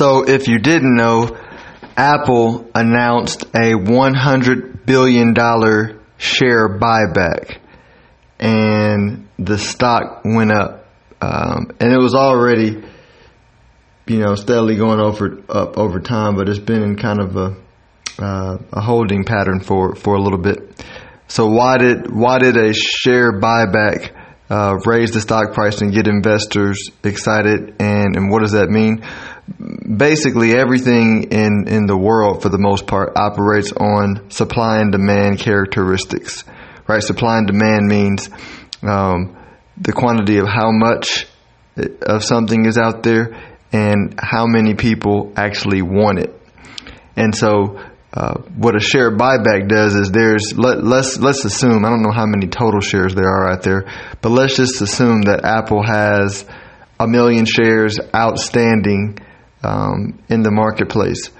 So, if you didn't know, Apple announced a $100 billion share buyback, and the stock went up. Um, and it was already, you know, steadily going over up over time, but it's been in kind of a uh, a holding pattern for for a little bit. So why did why did a share buyback uh, raise the stock price and get investors excited? And and what does that mean? Basically, everything in in the world, for the most part, operates on supply and demand characteristics. Right? Supply and demand means um, the quantity of how much of something is out there and how many people actually want it. And so uh, what a share buyback does is there's let, let's let's assume I don't know how many total shares there are out there, but let's just assume that Apple has a million shares outstanding um, in the marketplace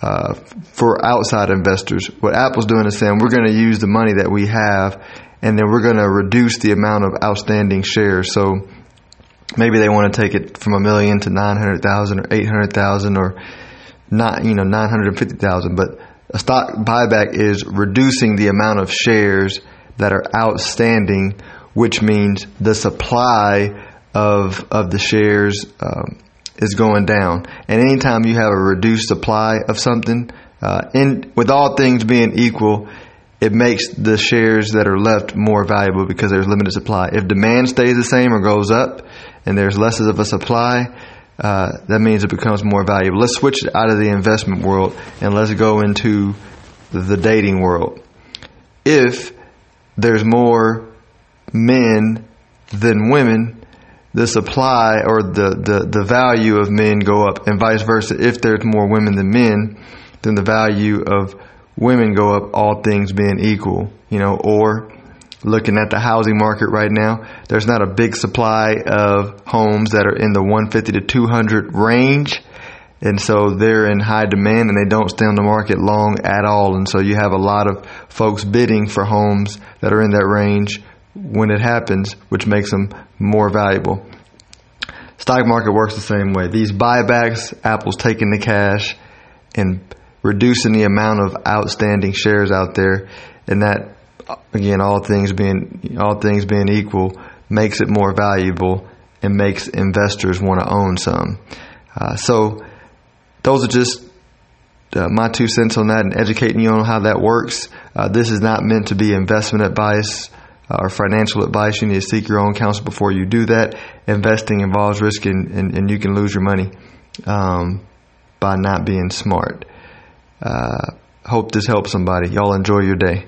uh, for outside investors. What Apple's doing is saying we're going to use the money that we have, and then we're going to reduce the amount of outstanding shares. So maybe they want to take it from a million to nine hundred thousand or eight hundred thousand or not you know nine hundred and fifty thousand, but a stock buyback is reducing the amount of shares that are outstanding, which means the supply of of the shares um, is going down. And anytime you have a reduced supply of something, uh, in with all things being equal, it makes the shares that are left more valuable because there's limited supply. If demand stays the same or goes up, and there's less of a supply, uh, that means it becomes more valuable. Let's switch it out of the investment world and let's go into the dating world. If there's more men than women, the supply or the, the, the value of men go up and vice versa. If there's more women than men, then the value of women go up, all things being equal, you know, or looking at the housing market right now, there's not a big supply of homes that are in the 150 to 200 range. And so they're in high demand and they don't stay on the market long at all. And so you have a lot of folks bidding for homes that are in that range when it happens, which makes them more valuable. Stock market works the same way. These buybacks, Apple's taking the cash and reducing the amount of outstanding shares out there, and that again, all things being all things being equal, makes it more valuable and makes investors want to own some. Uh, so those are just uh, my two cents on that and educating you on how that works. Uh, this is not meant to be investment advice or financial advice. You need to seek your own counsel before you do that. Investing involves risk and, and, and you can lose your money um, by not being smart. Uh, hope this helps somebody. Y'all enjoy your day.